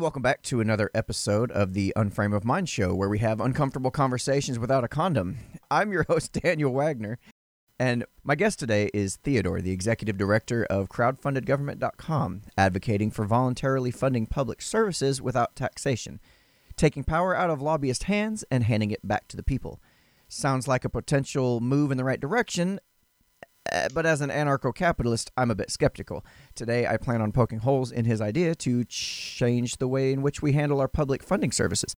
Welcome back to another episode of the Unframe of Mind show where we have uncomfortable conversations without a condom. I'm your host, Daniel Wagner, and my guest today is Theodore, the executive director of crowdfundedgovernment.com, advocating for voluntarily funding public services without taxation, taking power out of lobbyist hands and handing it back to the people. Sounds like a potential move in the right direction, but as an anarcho capitalist, I'm a bit skeptical. Today, I plan on poking holes in his idea to change the way in which we handle our public funding services.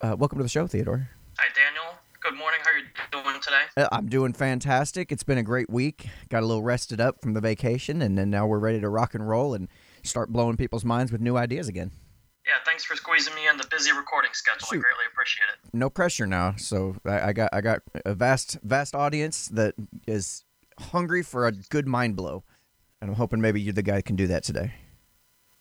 Uh, welcome to the show, Theodore. Hi, Daniel. Good morning. How are you doing today? Uh, I'm doing fantastic. It's been a great week. Got a little rested up from the vacation, and then now we're ready to rock and roll and start blowing people's minds with new ideas again. Yeah, thanks for squeezing me in the busy recording schedule. Shoot. I greatly appreciate it. No pressure now. So I, I got I got a vast vast audience that is hungry for a good mind blow, and I'm hoping maybe you're the guy who can do that today.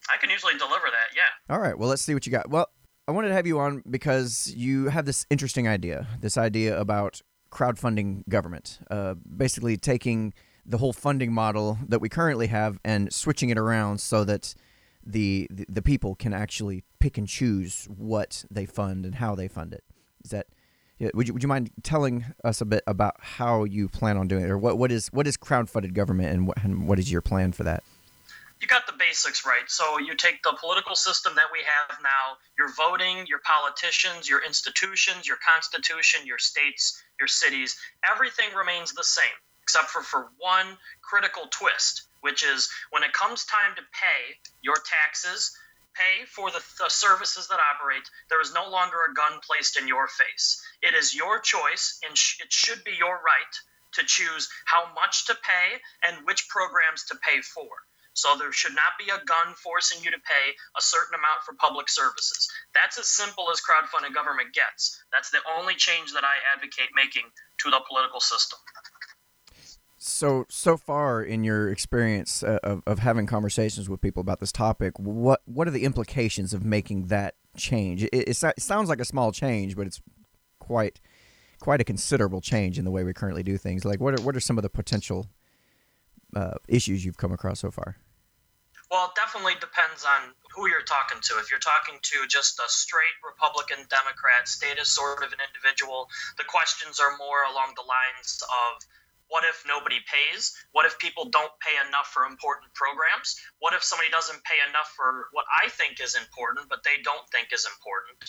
I can usually deliver that, yeah. All right. Well, let's see what you got. Well, I wanted to have you on because you have this interesting idea. This idea about crowdfunding government, uh, basically taking the whole funding model that we currently have and switching it around so that the, the the people can actually pick and choose what they fund and how they fund it. Is that would you would you mind telling us a bit about how you plan on doing it, or what what is what is crowdfunded government and what, and what is your plan for that? You got the basics right. So you take the political system that we have now, your voting, your politicians, your institutions, your constitution, your states, your cities, everything remains the same, except for, for one critical twist, which is when it comes time to pay your taxes, pay for the, the services that operate, there is no longer a gun placed in your face. It is your choice, and sh- it should be your right to choose how much to pay and which programs to pay for. So there should not be a gun forcing you to pay a certain amount for public services. That's as simple as crowdfunding government gets. That's the only change that I advocate making to the political system. So so far in your experience uh, of, of having conversations with people about this topic, what what are the implications of making that change? It, it, it sounds like a small change, but it's quite quite a considerable change in the way we currently do things. Like what are what are some of the potential uh, issues you've come across so far? Well, it definitely depends on who you're talking to. If you're talking to just a straight Republican Democrat, status sort of an individual, the questions are more along the lines of what if nobody pays? What if people don't pay enough for important programs? What if somebody doesn't pay enough for what I think is important, but they don't think is important?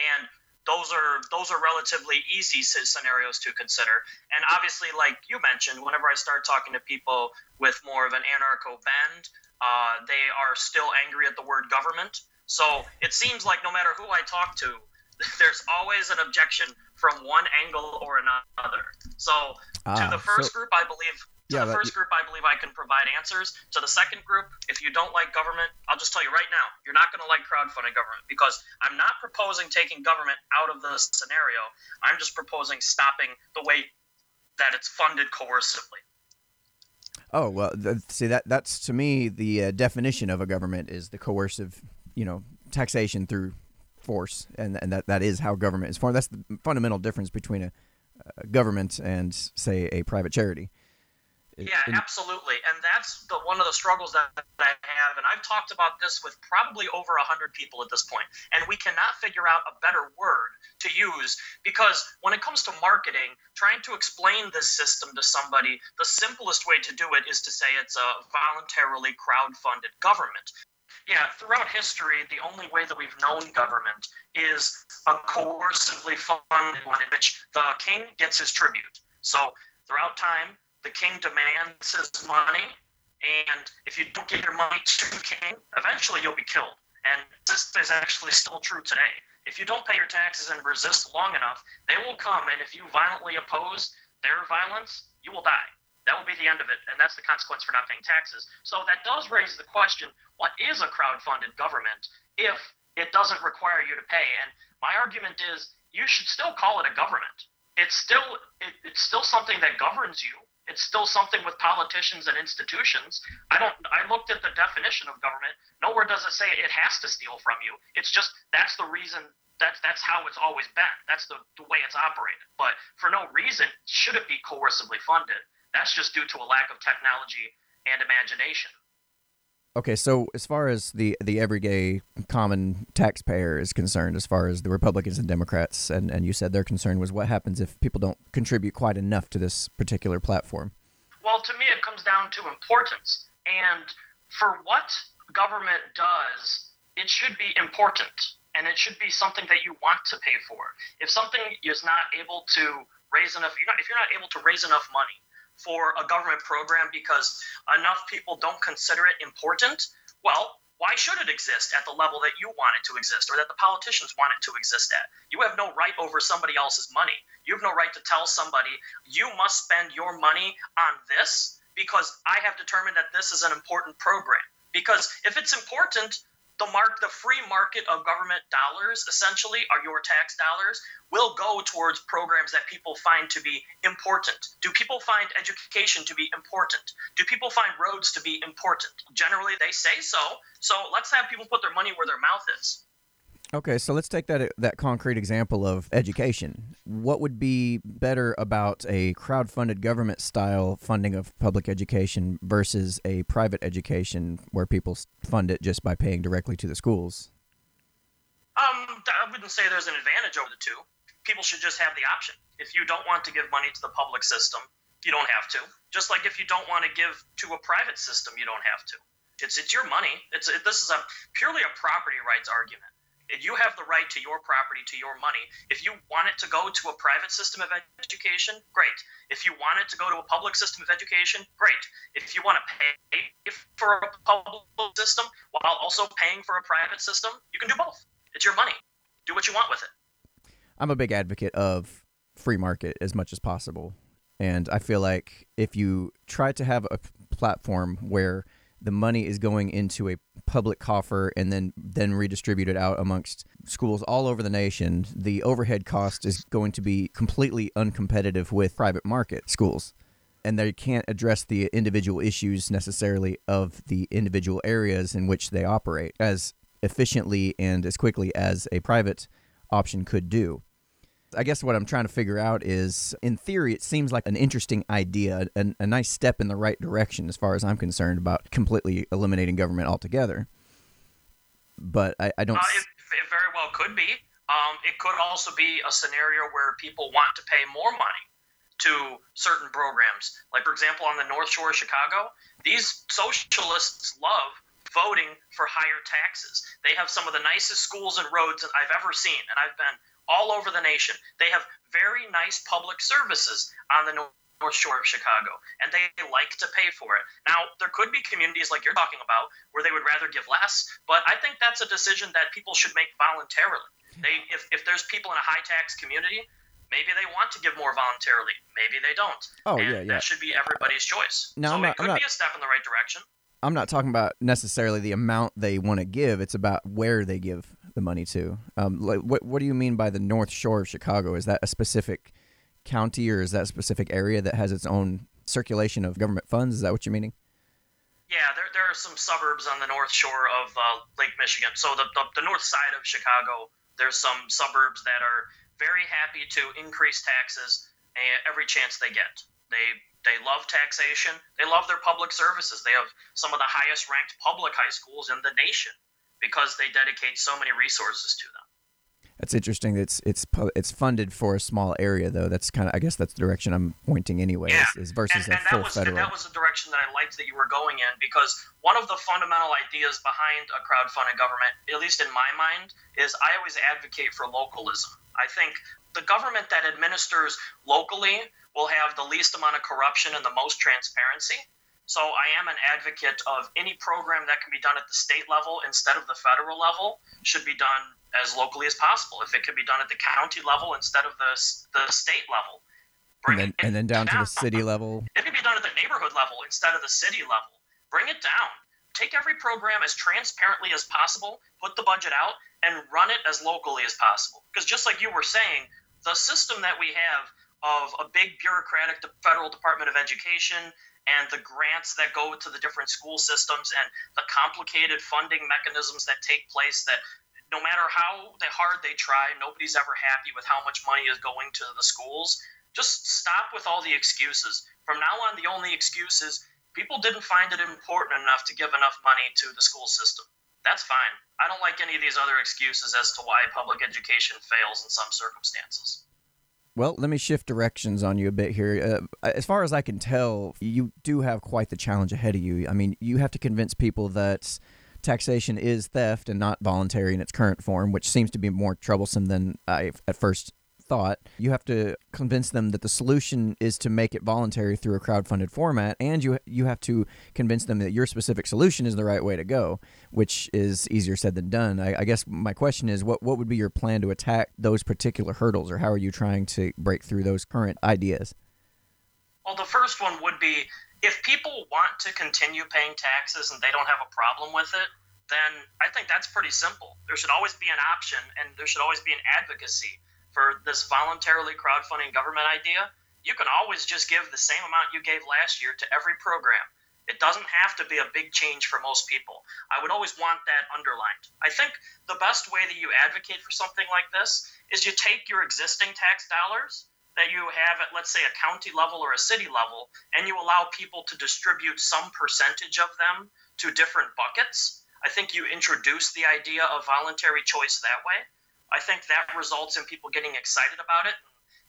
And those are those are relatively easy scenarios to consider. And obviously, like you mentioned, whenever I start talking to people with more of an anarcho bend, uh, they are still angry at the word government. So it seems like no matter who I talk to, there's always an objection from one angle or another. So ah, to the first so, group, I believe to yeah, the first group, I believe I can provide answers. To the second group, if you don't like government, I'll just tell you right now, you're not going to like crowdfunding government because I'm not proposing taking government out of the scenario. I'm just proposing stopping the way that it's funded coercively. Oh well, th- see that that's to me the uh, definition of a government is the coercive, you know, taxation through force, and and that, that is how government is formed. That's the fundamental difference between a, a government and say a private charity. Yeah, absolutely, and that's the one of the struggles that, that I have, and I've talked about this with probably over a hundred people at this point, and we cannot figure out a better word to use because when it comes to marketing, trying to explain this system to somebody, the simplest way to do it is to say it's a voluntarily crowd-funded government. Yeah, throughout history, the only way that we've known government is a coercively funded one in which the king gets his tribute. So throughout time, the king demands his money, and if you don't give your money to the king, eventually you'll be killed. And this is actually still true today. If you don't pay your taxes and resist long enough, they will come, and if you violently oppose their violence, you will die. That will be the end of it, and that's the consequence for not paying taxes. So that does raise the question what is a crowd-funded government if it doesn't require you to pay? And my argument is you should still call it a government. It's still it, it's still something that governs you. It's still something with politicians and institutions. I don't. I looked at the definition of government. Nowhere does it say it has to steal from you. It's just that's the reason. That's that's how it's always been. That's the, the way it's operated. But for no reason should it be coercively funded. That's just due to a lack of technology and imagination. Okay, so as far as the the everyday common taxpayer is concerned, as far as the Republicans and Democrats, and, and you said their concern was what happens if people don't contribute quite enough to this particular platform? Well, to me, it comes down to importance. And for what government does, it should be important and it should be something that you want to pay for. If something is not able to raise enough, you're not, if you're not able to raise enough money for a government program because enough people don't consider it important, well, why should it exist at the level that you want it to exist or that the politicians want it to exist at? You have no right over somebody else's money. You have no right to tell somebody, you must spend your money on this because I have determined that this is an important program. Because if it's important, the mark the free market of government dollars essentially are your tax dollars will go towards programs that people find to be important. Do people find education to be important? Do people find roads to be important? Generally they say so. So let's have people put their money where their mouth is. Okay, so let's take that that concrete example of education. What would be better about a crowd-funded government style funding of public education versus a private education where people fund it just by paying directly to the schools? Um, I wouldn't say there's an advantage over the two. People should just have the option. If you don't want to give money to the public system, you don't have to. Just like if you don't want to give to a private system, you don't have to. It's it's your money. It's it, this is a purely a property rights argument you have the right to your property, to your money. If you want it to go to a private system of education, great. If you want it to go to a public system of education, great. If you want to pay for a public system while also paying for a private system, you can do both. It's your money. Do what you want with it. I'm a big advocate of free market as much as possible. And I feel like if you try to have a platform where the money is going into a public coffer and then then redistributed out amongst schools all over the nation, the overhead cost is going to be completely uncompetitive with private market schools. And they can't address the individual issues necessarily of the individual areas in which they operate as efficiently and as quickly as a private option could do. I guess what I'm trying to figure out is, in theory, it seems like an interesting idea, a, a nice step in the right direction as far as I'm concerned about completely eliminating government altogether. But I, I don't. Uh, it, it, very well could be. Um, it could also be a scenario where people want to pay more money to certain programs. Like, for example, on the North Shore of Chicago, these socialists love voting for higher taxes. They have some of the nicest schools and roads that I've ever seen, and I've been all over the nation. They have very nice public services on the North Shore of Chicago, and they like to pay for it. Now, there could be communities like you're talking about where they would rather give less, but I think that's a decision that people should make voluntarily. They, if, if there's people in a high tax community, maybe they want to give more voluntarily, maybe they don't. Oh, and yeah, yeah. That should be everybody's choice. No, so not, it could not, be a step in the right direction. I'm not talking about necessarily the amount they want to give. It's about where they give the money to. Um, like, what what do you mean by the North Shore of Chicago? Is that a specific county or is that a specific area that has its own circulation of government funds? Is that what you're meaning? Yeah, there, there are some suburbs on the north shore of uh, Lake Michigan. So the, the, the north side of Chicago, there's some suburbs that are very happy to increase taxes every chance they get. They they love taxation. They love their public services. They have some of the highest ranked public high schools in the nation because they dedicate so many resources to them. That's interesting. It's it's it's funded for a small area though. That's kind of I guess that's the direction I'm pointing anyway. Yeah. Is, is versus and, and a full was, federal. And that was the direction that I liked that you were going in because one of the fundamental ideas behind a crowd-funded government, at least in my mind, is I always advocate for localism. I think the government that administers locally will have the least amount of corruption and the most transparency. So I am an advocate of any program that can be done at the state level instead of the federal level should be done as locally as possible. If it can be done at the county level instead of the the state level, and then, and then down, down to the city level. It can be done at the neighborhood level instead of the city level. Bring it down. Take every program as transparently as possible. Put the budget out and run it as locally as possible. Because just like you were saying, the system that we have of a big bureaucratic federal Department of Education and the grants that go to the different school systems and the complicated funding mechanisms that take place that no matter how hard they try, nobody's ever happy with how much money is going to the schools. Just stop with all the excuses. From now on, the only excuse is people didn't find it important enough to give enough money to the school system. That's fine. I don't like any of these other excuses as to why public education fails in some circumstances. Well, let me shift directions on you a bit here. Uh, as far as I can tell, you do have quite the challenge ahead of you. I mean, you have to convince people that taxation is theft and not voluntary in its current form, which seems to be more troublesome than I at first thought. You have to convince them that the solution is to make it voluntary through a crowd-funded format, and you you have to convince them that your specific solution is the right way to go, which is easier said than done. I, I guess my question is, what what would be your plan to attack those particular hurdles, or how are you trying to break through those current ideas? Well, the first one would be if people want to continue paying taxes and they don't have a problem with it, then I think that's pretty simple. There should always be an option and there should always be an advocacy for this voluntarily crowdfunding government idea, you can always just give the same amount you gave last year to every program. It doesn't have to be a big change for most people. I would always want that underlined. I think the best way that you advocate for something like this is you take your existing tax dollars that you have at, let's say, a county level or a city level, and you allow people to distribute some percentage of them to different buckets. I think you introduce the idea of voluntary choice that way. I think that results in people getting excited about it.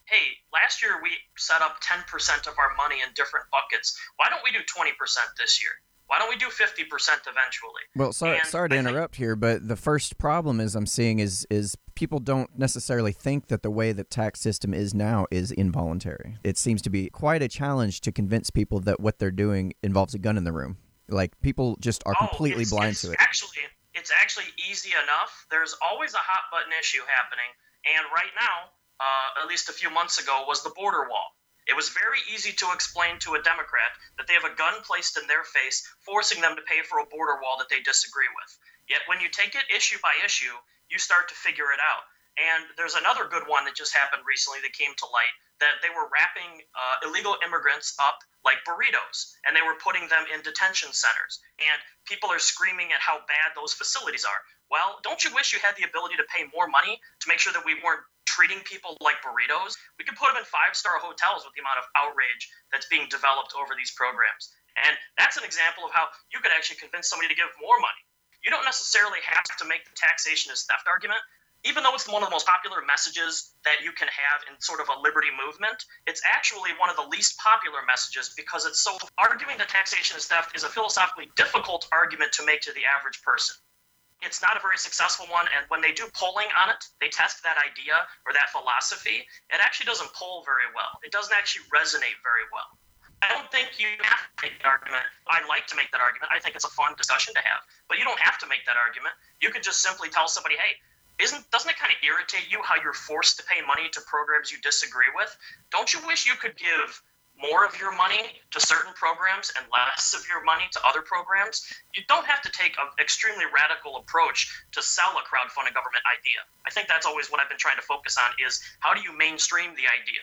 Hey, last year we set up 10% of our money in different buckets. Why don't we do 20% this year? Why don't we do 50% eventually? Well, sorry, and sorry to I interrupt think, here, but the first problem is I'm seeing is is people don't necessarily think that the way the tax system is now is involuntary. It seems to be quite a challenge to convince people that what they're doing involves a gun in the room. Like people just are oh, completely blind to it. Actually, it's actually easy enough. There's always a hot button issue happening, and right now, uh, at least a few months ago, was the border wall. It was very easy to explain to a Democrat that they have a gun placed in their face, forcing them to pay for a border wall that they disagree with. Yet when you take it issue by issue, you start to figure it out. And there's another good one that just happened recently that came to light that they were wrapping uh, illegal immigrants up like burritos and they were putting them in detention centers. And people are screaming at how bad those facilities are. Well, don't you wish you had the ability to pay more money to make sure that we weren't treating people like burritos? We could put them in five star hotels with the amount of outrage that's being developed over these programs. And that's an example of how you could actually convince somebody to give more money. You don't necessarily have to make the taxation as theft argument even though it's one of the most popular messages that you can have in sort of a liberty movement, it's actually one of the least popular messages because it's so arguing that taxation is theft is a philosophically difficult argument to make to the average person. It's not a very successful one, and when they do polling on it, they test that idea or that philosophy, it actually doesn't poll very well. It doesn't actually resonate very well. I don't think you have to make the argument. I like to make that argument. I think it's a fun discussion to have, but you don't have to make that argument. You could just simply tell somebody, hey, isn't doesn't it kind of irritate you how you're forced to pay money to programs you disagree with? Don't you wish you could give more of your money to certain programs and less of your money to other programs? You don't have to take an extremely radical approach to sell a crowdfunding government idea. I think that's always what I've been trying to focus on is how do you mainstream the idea?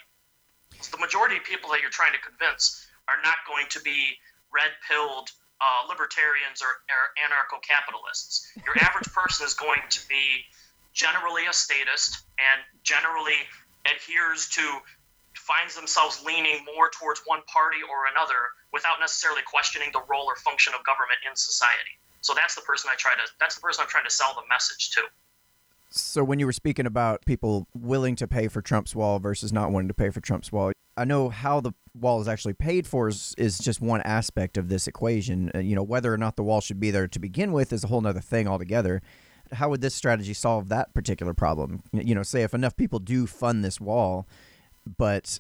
So the majority of people that you're trying to convince are not going to be red-pilled uh, libertarians or, or anarcho-capitalists. Your average person is going to be generally a statist and generally adheres to finds themselves leaning more towards one party or another without necessarily questioning the role or function of government in society. So that's the person I try to that's the person I'm trying to sell the message to. So when you were speaking about people willing to pay for Trump's wall versus not wanting to pay for Trump's wall, I know how the wall is actually paid for is, is just one aspect of this equation. Uh, you know, whether or not the wall should be there to begin with is a whole other thing altogether how would this strategy solve that particular problem? You know, say if enough people do fund this wall, but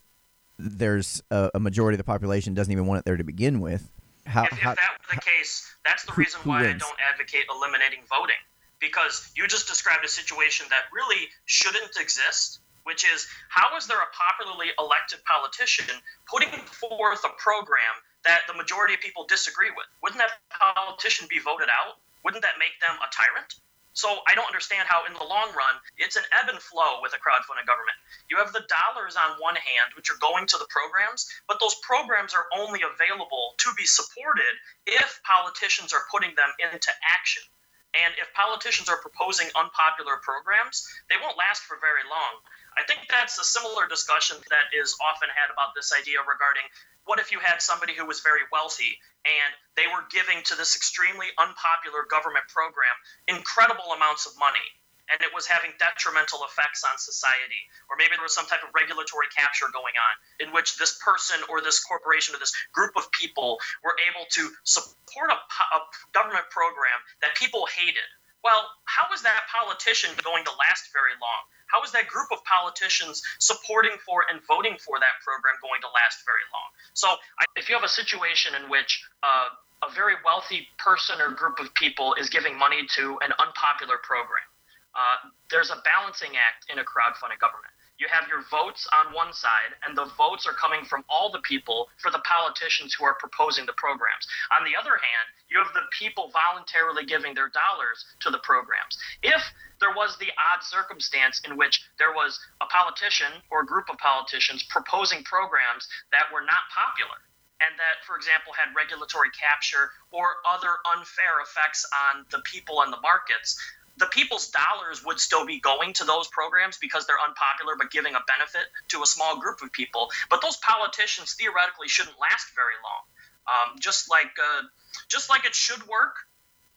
there's a, a majority of the population doesn't even want it there to begin with. How, if, if that were the case, that's the who, reason why? I don't advocate eliminating voting because you just described a situation that really shouldn't exist, which is how is there a popularly elected politician putting forth a program that the majority of people disagree with? Wouldn't that politician be voted out? Wouldn't that make them a tyrant? So I don't understand how, in the long run, it's an ebb and flow with a crowdfunded government. You have the dollars on one hand, which are going to the programs, but those programs are only available to be supported if politicians are putting them into action. And if politicians are proposing unpopular programs, they won't last for very long. I think that's a similar discussion that is often had about this idea regarding what if you had somebody who was very wealthy and they were giving to this extremely unpopular government program incredible amounts of money and it was having detrimental effects on society? Or maybe there was some type of regulatory capture going on in which this person or this corporation or this group of people were able to support a, a government program that people hated? Well how is that politician going to last very long how is that group of politicians supporting for and voting for that program going to last very long? So, if you have a situation in which uh, a very wealthy person or group of people is giving money to an unpopular program, uh, there's a balancing act in a crowdfunded government. You have your votes on one side, and the votes are coming from all the people for the politicians who are proposing the programs. On the other hand, you have the people voluntarily giving their dollars to the programs. If there was the odd circumstance in which there was a politician or a group of politicians proposing programs that were not popular and that, for example, had regulatory capture or other unfair effects on the people and the markets, the people's dollars would still be going to those programs because they're unpopular but giving a benefit to a small group of people. But those politicians theoretically shouldn't last very long. Um, just like uh, just like it should work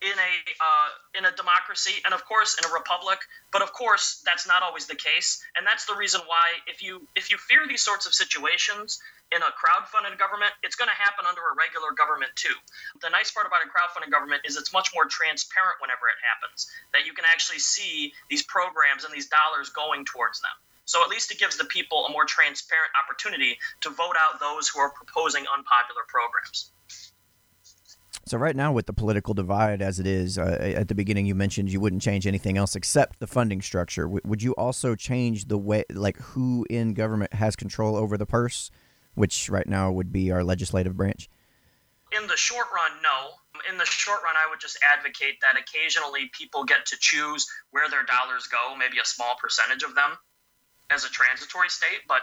in a uh, in a democracy and of course in a republic. But of course that's not always the case. And that's the reason why if you if you fear these sorts of situations in a crowdfunded government it's going to happen under a regular government too. The nice part about a crowdfunded government is it's much more transparent whenever it happens that you can actually see these programs and these dollars going towards them so at least it gives the people a more transparent opportunity to vote out those who are proposing unpopular programs so right now, with the political divide as it is, uh, at the beginning you mentioned you wouldn't change anything else except the funding structure. W- would you also change the way, like who in government has control over the purse, which right now would be our legislative branch? In the short run, no. In the short run, I would just advocate that occasionally people get to choose where their dollars go, maybe a small percentage of them as a transitory state. But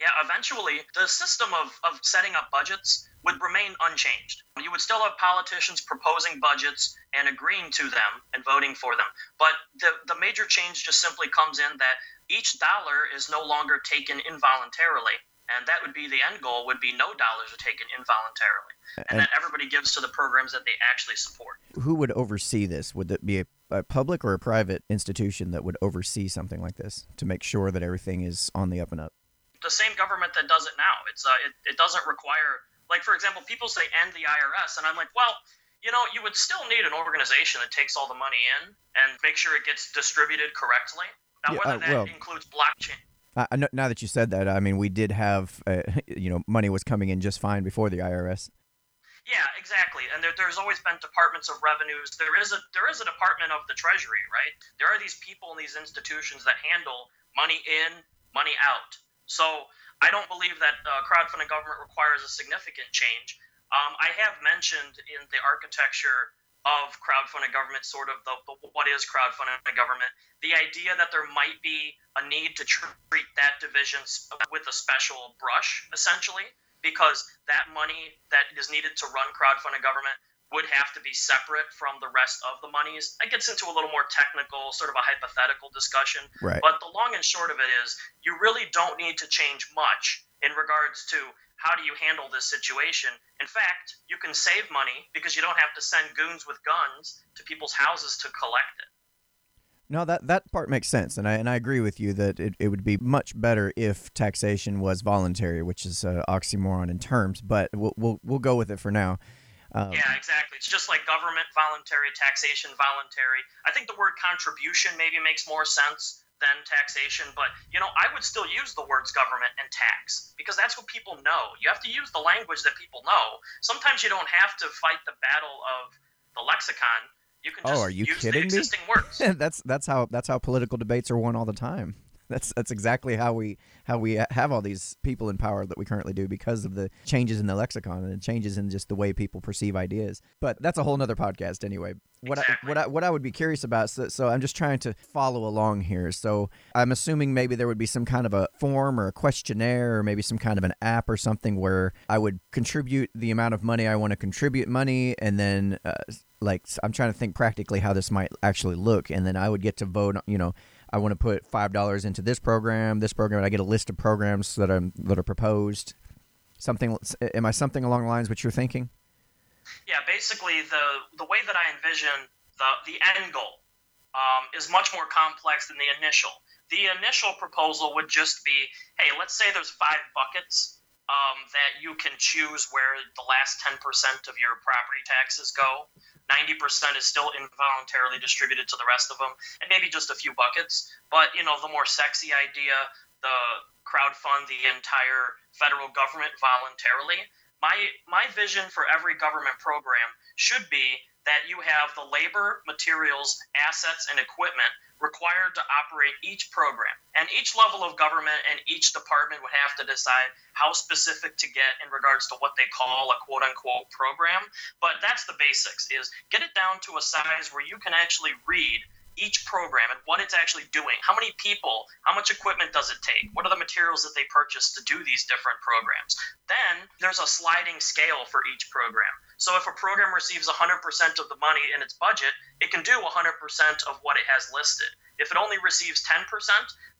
yeah, eventually, the system of, of setting up budgets would remain unchanged. You would still have politicians proposing budgets and agreeing to them and voting for them. But the, the major change just simply comes in that each dollar is no longer taken involuntarily. And that would be the end goal would be no dollars are taken involuntarily. And, and that everybody gives to the programs that they actually support. Who would oversee this? Would it be a, a public or a private institution that would oversee something like this to make sure that everything is on the up and up? The same government that does it now. It's uh, it, it doesn't require like, for example, people say end the IRS, and I'm like, well, you know, you would still need an organization that takes all the money in and make sure it gets distributed correctly. Now, yeah, whether uh, that well, includes blockchain. Uh, now that you said that, I mean, we did have, uh, you know, money was coming in just fine before the IRS. Yeah, exactly. And there, there's always been departments of revenues. There is a there is a department of the Treasury, right? There are these people in these institutions that handle money in, money out. So I don't believe that uh, crowdfunding government requires a significant change. Um, I have mentioned in the architecture of crowdfunding government, sort of the, the, what is crowdfunding government, the idea that there might be a need to treat that division with a special brush, essentially, because that money that is needed to run crowdfunding government would have to be separate from the rest of the monies. That gets into a little more technical, sort of a hypothetical discussion. Right. But the long and short of it is, you really don't need to change much in regards to how do you handle this situation. In fact, you can save money because you don't have to send goons with guns to people's houses to collect it. No, that that part makes sense, and I and I agree with you that it, it would be much better if taxation was voluntary, which is an oxymoron in terms. But we'll we'll, we'll go with it for now. Um, yeah, exactly. It's just like government voluntary, taxation voluntary. I think the word contribution maybe makes more sense than taxation, but you know, I would still use the words government and tax because that's what people know. You have to use the language that people know. Sometimes you don't have to fight the battle of the lexicon. You can oh, are you use kidding me? that's that's how that's how political debates are won all the time. That's that's exactly how we how we have all these people in power that we currently do because of the changes in the lexicon and the changes in just the way people perceive ideas. But that's a whole nother podcast anyway. What exactly. I, what I, what I would be curious about so, so I'm just trying to follow along here. So I'm assuming maybe there would be some kind of a form or a questionnaire or maybe some kind of an app or something where I would contribute the amount of money I want to contribute money and then uh, like I'm trying to think practically how this might actually look, and then I would get to vote. You know, I want to put five dollars into this program, this program. And I get a list of programs that are that are proposed. Something. Am I something along the lines what you're thinking? Yeah, basically the the way that I envision the the end goal um, is much more complex than the initial. The initial proposal would just be, hey, let's say there's five buckets um, that you can choose where the last 10% of your property taxes go. 90% is still involuntarily distributed to the rest of them, and maybe just a few buckets. But, you know, the more sexy idea, the crowd fund the entire federal government voluntarily. My, my vision for every government program should be that you have the labor, materials, assets, and equipment required to operate each program. And each level of government and each department would have to decide how specific to get in regards to what they call a quote unquote program. But that's the basics is get it down to a size where you can actually read each program and what it's actually doing. How many people, how much equipment does it take? What are the materials that they purchase to do these different programs? Then there's a sliding scale for each program. So if a program receives 100% of the money in its budget, it can do 100% of what it has listed. If it only receives 10%,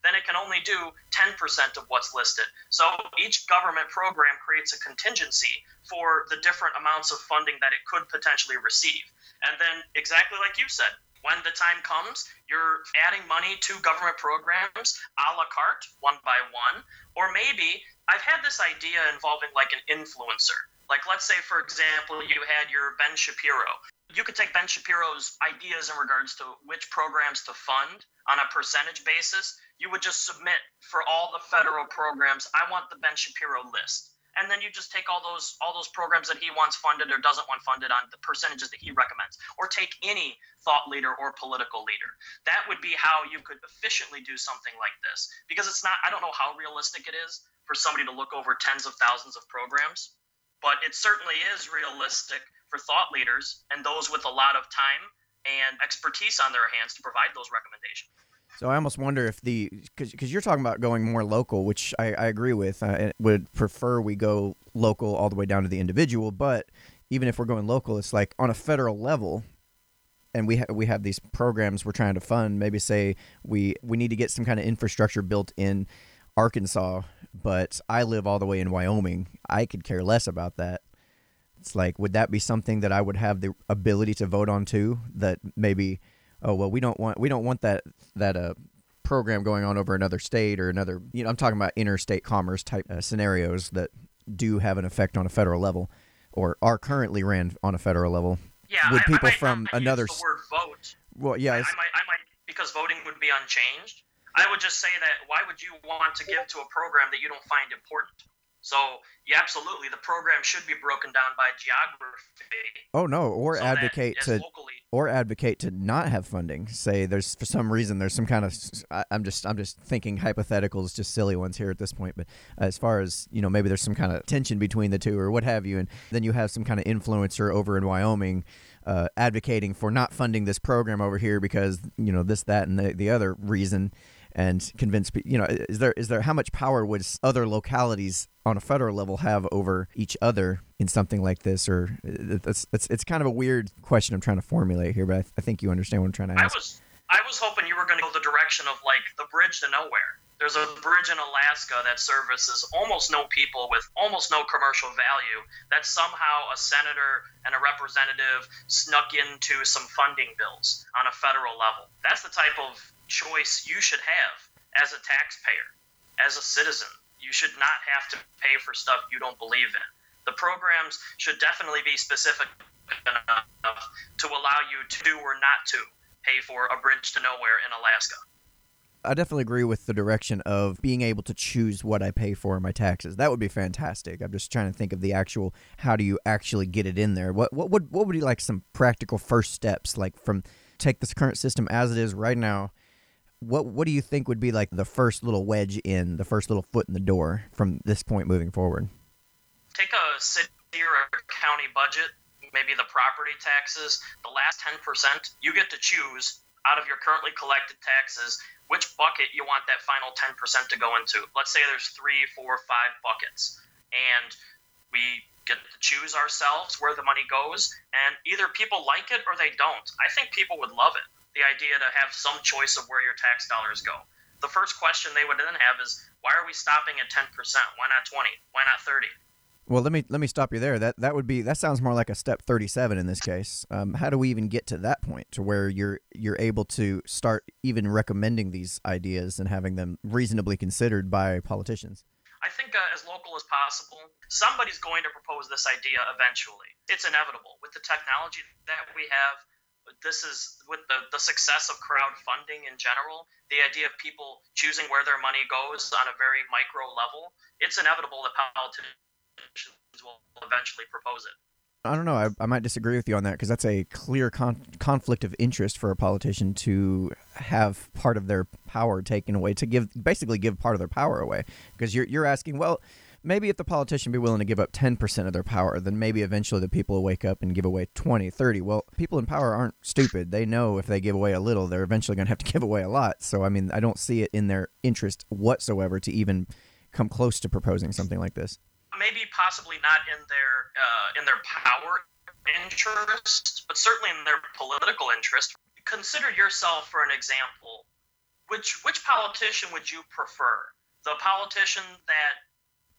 then it can only do 10% of what's listed. So each government program creates a contingency for the different amounts of funding that it could potentially receive. And then, exactly like you said, when the time comes, you're adding money to government programs a la carte, one by one. Or maybe I've had this idea involving like an influencer. Like, let's say, for example, you had your Ben Shapiro. You could take Ben Shapiro's ideas in regards to which programs to fund on a percentage basis. You would just submit for all the federal programs, I want the Ben Shapiro list and then you just take all those all those programs that he wants funded or doesn't want funded on the percentages that he recommends or take any thought leader or political leader. That would be how you could efficiently do something like this. Because it's not i don't know how realistic it is for somebody to look over tens of thousands of programs but it certainly is realistic for thought leaders and those with a lot of time and expertise on their hands to provide those recommendations so I almost wonder if the because you're talking about going more local, which I, I agree with. I would prefer we go local all the way down to the individual. But even if we're going local, it's like on a federal level, and we ha- we have these programs we're trying to fund. Maybe say we we need to get some kind of infrastructure built in Arkansas, but I live all the way in Wyoming. I could care less about that. It's like, would that be something that I would have the ability to vote on too? That maybe oh well we don't want we don't want that that uh program going on over another state or another you know i'm talking about interstate commerce type uh, scenarios that do have an effect on a federal level or are currently ran on a federal level. Yeah with I, people I from another use the word vote. Well yeah I, I might i might because voting would be unchanged. I would just say that why would you want to give to a program that you don't find important? So yeah, absolutely, the program should be broken down by geography. Oh no, or so advocate to locally, or advocate to not have funding. Say there's for some reason there's some kind of I, am just I'm just thinking hypotheticals, just silly ones here at this point. But as far as you know, maybe there's some kind of tension between the two or what have you, and then you have some kind of influencer over in Wyoming. Uh, advocating for not funding this program over here because you know this, that, and the, the other reason, and convince people. You know, is there is there how much power would other localities on a federal level have over each other in something like this? Or uh, it's it's, it's kind of a weird question I'm trying to formulate here, but I, I think you understand what I'm trying to ask. I was I was hoping you were going to go the direction of like the bridge to nowhere. There's a bridge in Alaska that services almost no people with almost no commercial value. That somehow a senator and a representative snuck into some funding bills on a federal level. That's the type of choice you should have as a taxpayer, as a citizen. You should not have to pay for stuff you don't believe in. The programs should definitely be specific enough to allow you to or not to pay for a bridge to nowhere in Alaska. I definitely agree with the direction of being able to choose what I pay for in my taxes. That would be fantastic. I'm just trying to think of the actual how do you actually get it in there. What what would what would be like some practical first steps like from take this current system as it is right now what what do you think would be like the first little wedge in, the first little foot in the door from this point moving forward? Take a city or a county budget, maybe the property taxes, the last 10%, you get to choose out of your currently collected taxes which bucket you want that final 10% to go into. Let's say there's three, four, five buckets. And We get to choose ourselves where the money goes, and either people like it or they don't. I think people would love it. The idea to have some choice of where your tax dollars go. The first question they would then have is, why are we stopping at 10%? Why not 20? Why not 30? Well, let me let me stop you there. That that would be that sounds more like a step 37 in this case. Um, how do we even get to that point to where you're you're able to start even recommending these ideas and having them reasonably considered by politicians? I think uh, as local as possible, somebody's going to propose this idea eventually. It's inevitable with the technology that we have. This is with the, the success of crowdfunding in general, the idea of people choosing where their money goes on a very micro level. It's inevitable that politicians will eventually propose it. I don't know. I, I might disagree with you on that because that's a clear con- conflict of interest for a politician to have part of their power taken away, to give basically give part of their power away. Because you're you're asking, well, maybe if the politician be willing to give up 10% of their power, then maybe eventually the people will wake up and give away 20, 30. Well, people in power aren't stupid. They know if they give away a little, they're eventually going to have to give away a lot. So, I mean, I don't see it in their interest whatsoever to even come close to proposing something like this maybe possibly not in their uh, in their power interest, but certainly in their political interest. Consider yourself for an example. Which which politician would you prefer? The politician that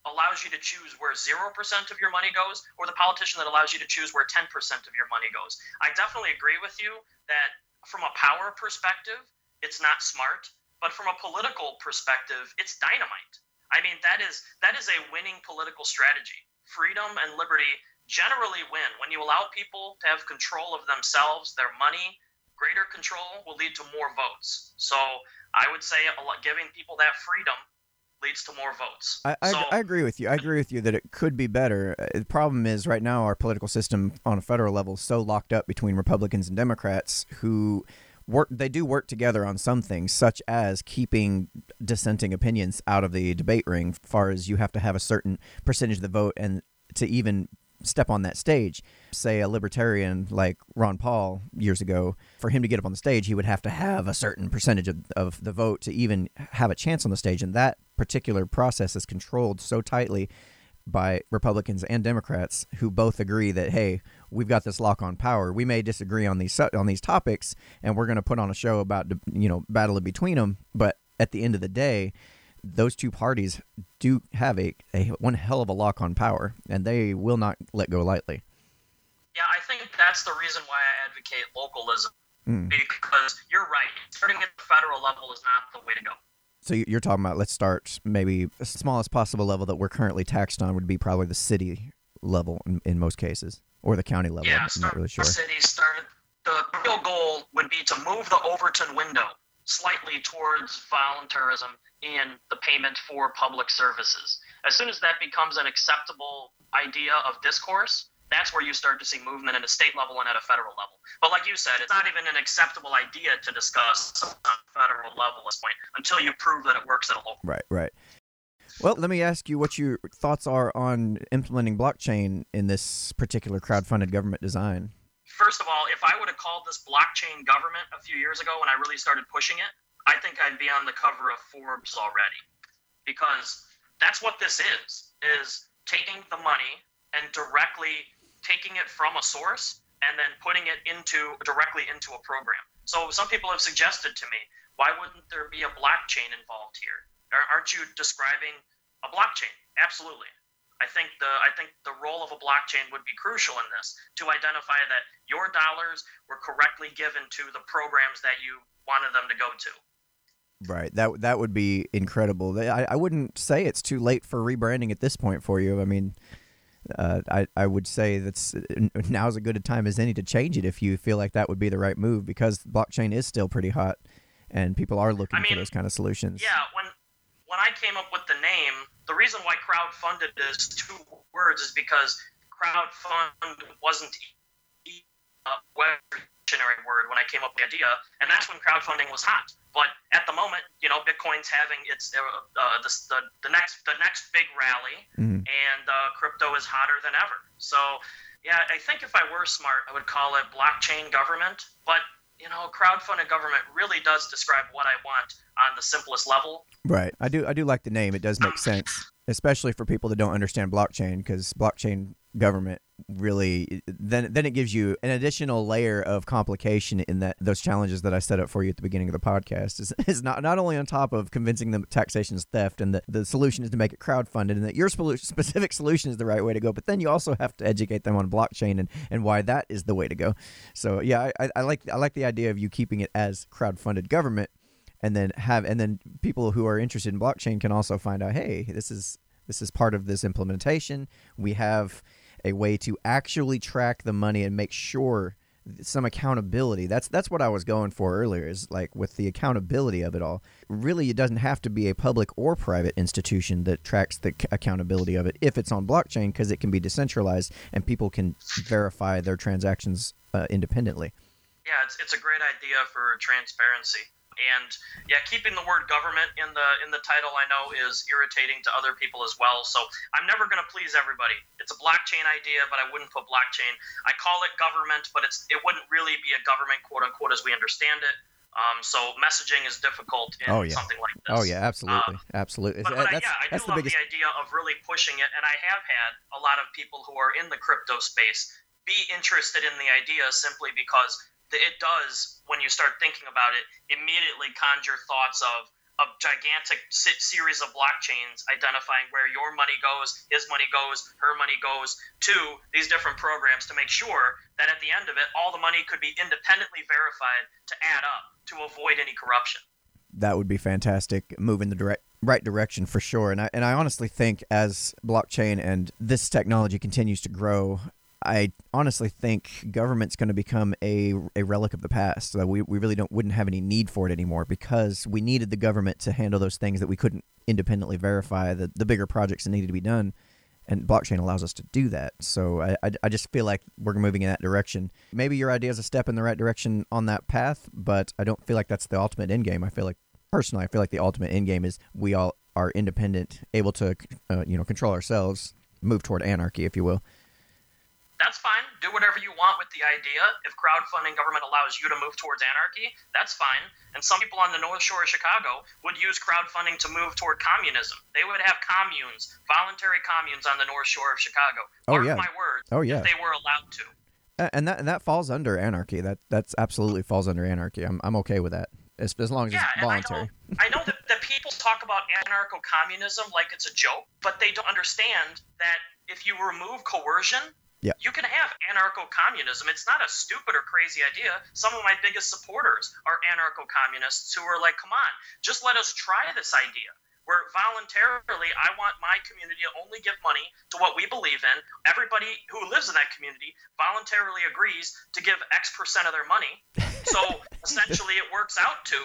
allows you to choose where 0% of your money goes or the politician that allows you to choose where 10% of your money goes. I definitely agree with you that from a power perspective, it's not smart, but from a political perspective, it's dynamite. I mean, that is that is a winning political strategy. Freedom and liberty generally win when you allow people to have control of themselves, their money. Greater control will lead to more votes. So I would say giving people that freedom leads to more votes. I, I, so, I, agree with you. I agree with you that it could be better. Uh, the problem is right now our political system on a federal level is so locked up between Republicans and Democrats who work they do work together on some things such as keeping dissenting opinions out of the debate ring far as you have to have a certain percentage of the vote and to even step on that stage say a libertarian like ron paul years ago for him to get up on the stage he would have to have a certain percentage of, of the vote to even have a chance on the stage and that particular process is controlled so tightly by Republicans and Democrats who both agree that hey, we've got this lock on power. We may disagree on these on these topics, and we're going to put on a show about you know battle between them. But at the end of the day, those two parties do have a, a one hell of a lock on power, and they will not let go lightly. Yeah, I think that's the reason why I advocate localism mm. because you're right. Starting at the federal level is not the way to go. So you're talking about let's start maybe the smallest possible level that we're currently taxed on would be probably the city level in, in most cases, or the county level. Yeah, I'm not really sure. Started. The real goal would be to move the Overton window slightly towards voluntarism in the payment for public services. As soon as that becomes an acceptable idea of discourse, that's where you start to see movement at a state level and at a federal level. But like you said, it's not even an acceptable idea to discuss on a federal level at this point until you prove that it works at a local. Right, right. Well, let me ask you what your thoughts are on implementing blockchain in this particular crowd-funded government design. First of all, if I would have called this blockchain government a few years ago when I really started pushing it, I think I'd be on the cover of Forbes already. Because that's what this is, is taking the money and directly taking it from a source and then putting it into directly into a program. So some people have suggested to me, why wouldn't there be a blockchain involved here? Aren't you describing a blockchain? Absolutely. I think the I think the role of a blockchain would be crucial in this to identify that your dollars were correctly given to the programs that you wanted them to go to. Right. That that would be incredible. I, I wouldn't say it's too late for rebranding at this point for you. I mean, uh, I I would say that's now's as good a time as any to change it if you feel like that would be the right move because blockchain is still pretty hot and people are looking I mean, for those kind of solutions. Yeah, when when I came up with the name, the reason why crowdfunded is two words is because crowdfund wasn't a web dictionary word when I came up with the idea, and that's when crowdfunding was hot. But at the moment, you know, Bitcoin's having its uh, uh, the, the, the next the next big rally, mm-hmm. and uh, crypto is hotter than ever. So, yeah, I think if I were smart, I would call it blockchain government. But you know, crowdfunded government really does describe what I want on the simplest level. Right. I do. I do like the name. It does make sense. especially for people that don't understand blockchain, because blockchain government really then then it gives you an additional layer of complication in that those challenges that I set up for you at the beginning of the podcast is, is not not only on top of convincing them taxation is theft and that the solution is to make it crowdfunded and that your specific solution is the right way to go, but then you also have to educate them on blockchain and, and why that is the way to go. So yeah, I, I like I like the idea of you keeping it as crowdfunded government and then have and then people who are interested in blockchain can also find out hey this is this is part of this implementation we have a way to actually track the money and make sure some accountability. That's that's what I was going for earlier. Is like with the accountability of it all. Really, it doesn't have to be a public or private institution that tracks the accountability of it if it's on blockchain because it can be decentralized and people can verify their transactions uh, independently. Yeah, it's it's a great idea for transparency. And yeah, keeping the word government in the in the title I know is irritating to other people as well. So I'm never going to please everybody. It's a blockchain idea, but I wouldn't put blockchain. I call it government, but it's it wouldn't really be a government quote unquote as we understand it. Um, so messaging is difficult in oh, yeah. something like this. Oh yeah, absolutely, uh, absolutely. But, but that's, I, yeah, I do love the, biggest... the idea of really pushing it, and I have had a lot of people who are in the crypto space be interested in the idea simply because it does when you start thinking about it immediately conjure thoughts of a gigantic series of blockchains identifying where your money goes, his money goes, her money goes to these different programs to make sure that at the end of it, all the money could be independently verified to add up to avoid any corruption. That would be fantastic. Move in the direct right direction for sure. And I and I honestly think as blockchain and this technology continues to grow, I honestly think government's going to become a, a relic of the past. That we, we really don't wouldn't have any need for it anymore because we needed the government to handle those things that we couldn't independently verify the, the bigger projects that needed to be done. And blockchain allows us to do that. So I, I, I just feel like we're moving in that direction. Maybe your idea is a step in the right direction on that path, but I don't feel like that's the ultimate end game. I feel like personally, I feel like the ultimate end game is we all are independent, able to uh, you know control ourselves, move toward anarchy, if you will that's fine. Do whatever you want with the idea. If crowdfunding government allows you to move towards anarchy, that's fine. And some people on the North Shore of Chicago would use crowdfunding to move toward communism. They would have communes, voluntary communes on the North Shore of Chicago. Oh Mark yeah. my words. Oh yeah. If they were allowed to. And that and that falls under anarchy. That that's absolutely falls under anarchy. I'm I'm okay with that. As, as long as yeah, it's voluntary. I know, I know that, that people talk about anarcho communism like it's a joke, but they don't understand that if you remove coercion, yeah. You can have anarcho communism. It's not a stupid or crazy idea. Some of my biggest supporters are anarcho communists who are like, come on, just let us try this idea. Where voluntarily, I want my community to only give money to what we believe in. Everybody who lives in that community voluntarily agrees to give X percent of their money. So essentially, it works out to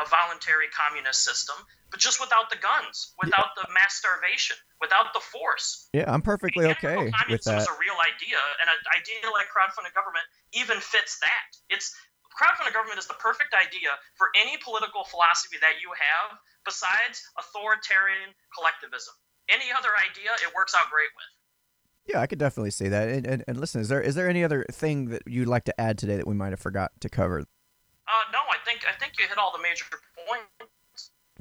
a voluntary communist system, but just without the guns, without yeah. the mass starvation, without the force. Yeah, I'm perfectly okay with that. is a real idea, and an idea like crowdfunded government even fits that. It's crowdfunded government is the perfect idea for any political philosophy that you have besides authoritarian collectivism. Any other idea, it works out great with. Yeah, I could definitely see that. And, and, and listen, is there is there any other thing that you'd like to add today that we might have forgot to cover? Uh, no, I think I think you hit all the major points.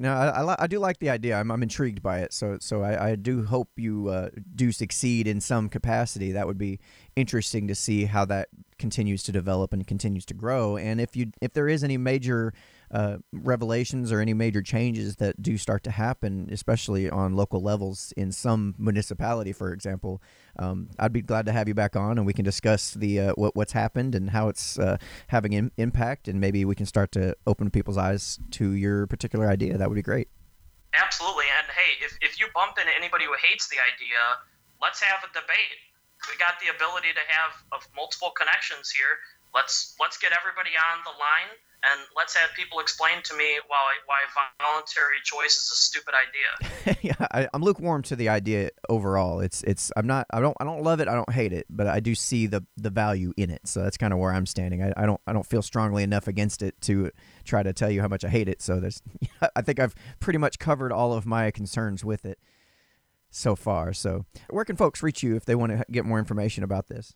No, I, I, I, do like the idea. I'm, I'm intrigued by it. So so I, I do hope you uh, do succeed in some capacity. That would be interesting to see how that continues to develop and continues to grow. And if you if there is any major uh, revelations or any major changes that do start to happen, especially on local levels in some municipality, for example, um, I'd be glad to have you back on and we can discuss the uh, what, what's happened and how it's uh, having an impact, and maybe we can start to open people's eyes to your particular idea. That would be great. Absolutely, and hey, if, if you bump into anybody who hates the idea, let's have a debate. We got the ability to have of multiple connections here. Let's let's get everybody on the line and let's have people explain to me why why voluntary choice is a stupid idea. yeah, I, am lukewarm to the idea overall. It's it's I'm not I don't I don't love it. I don't hate it, but I do see the the value in it. So that's kind of where I'm standing. I, I don't I don't feel strongly enough against it to try to tell you how much I hate it. So there's I think I've pretty much covered all of my concerns with it so far. So where can folks reach you if they want to get more information about this?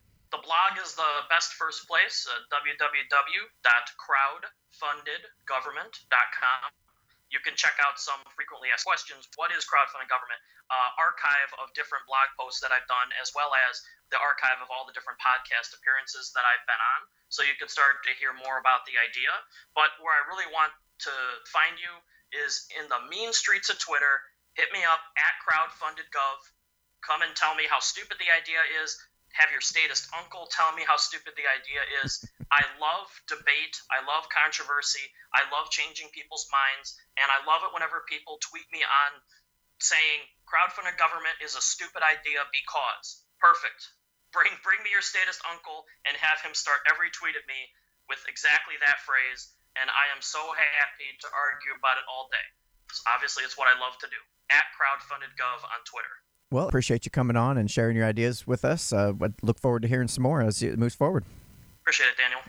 Blog is the best first place, uh, www.crowdfundedgovernment.com. you can check out some frequently asked questions. What is crowdfunding government? Uh, archive of different blog posts that I've done, as well as the archive of all the different podcast appearances that I've been on. So you can start to hear more about the idea. But where I really want to find you is in the mean streets of Twitter. Hit me up at crowdfundedgov. Come and tell me how stupid the idea is. Have your statist uncle tell me how stupid the idea is. I love debate. I love controversy. I love changing people's minds. And I love it whenever people tweet me on saying crowdfunded government is a stupid idea because. Perfect. Bring bring me your statist uncle and have him start every tweet at me with exactly that phrase and I am so happy to argue about it all day. Obviously, it's what I love to do. At crowdfundedgov on Twitter. Well, appreciate you coming on and sharing your ideas with us. Uh, look forward to hearing some more as it moves forward. Appreciate it, Daniel.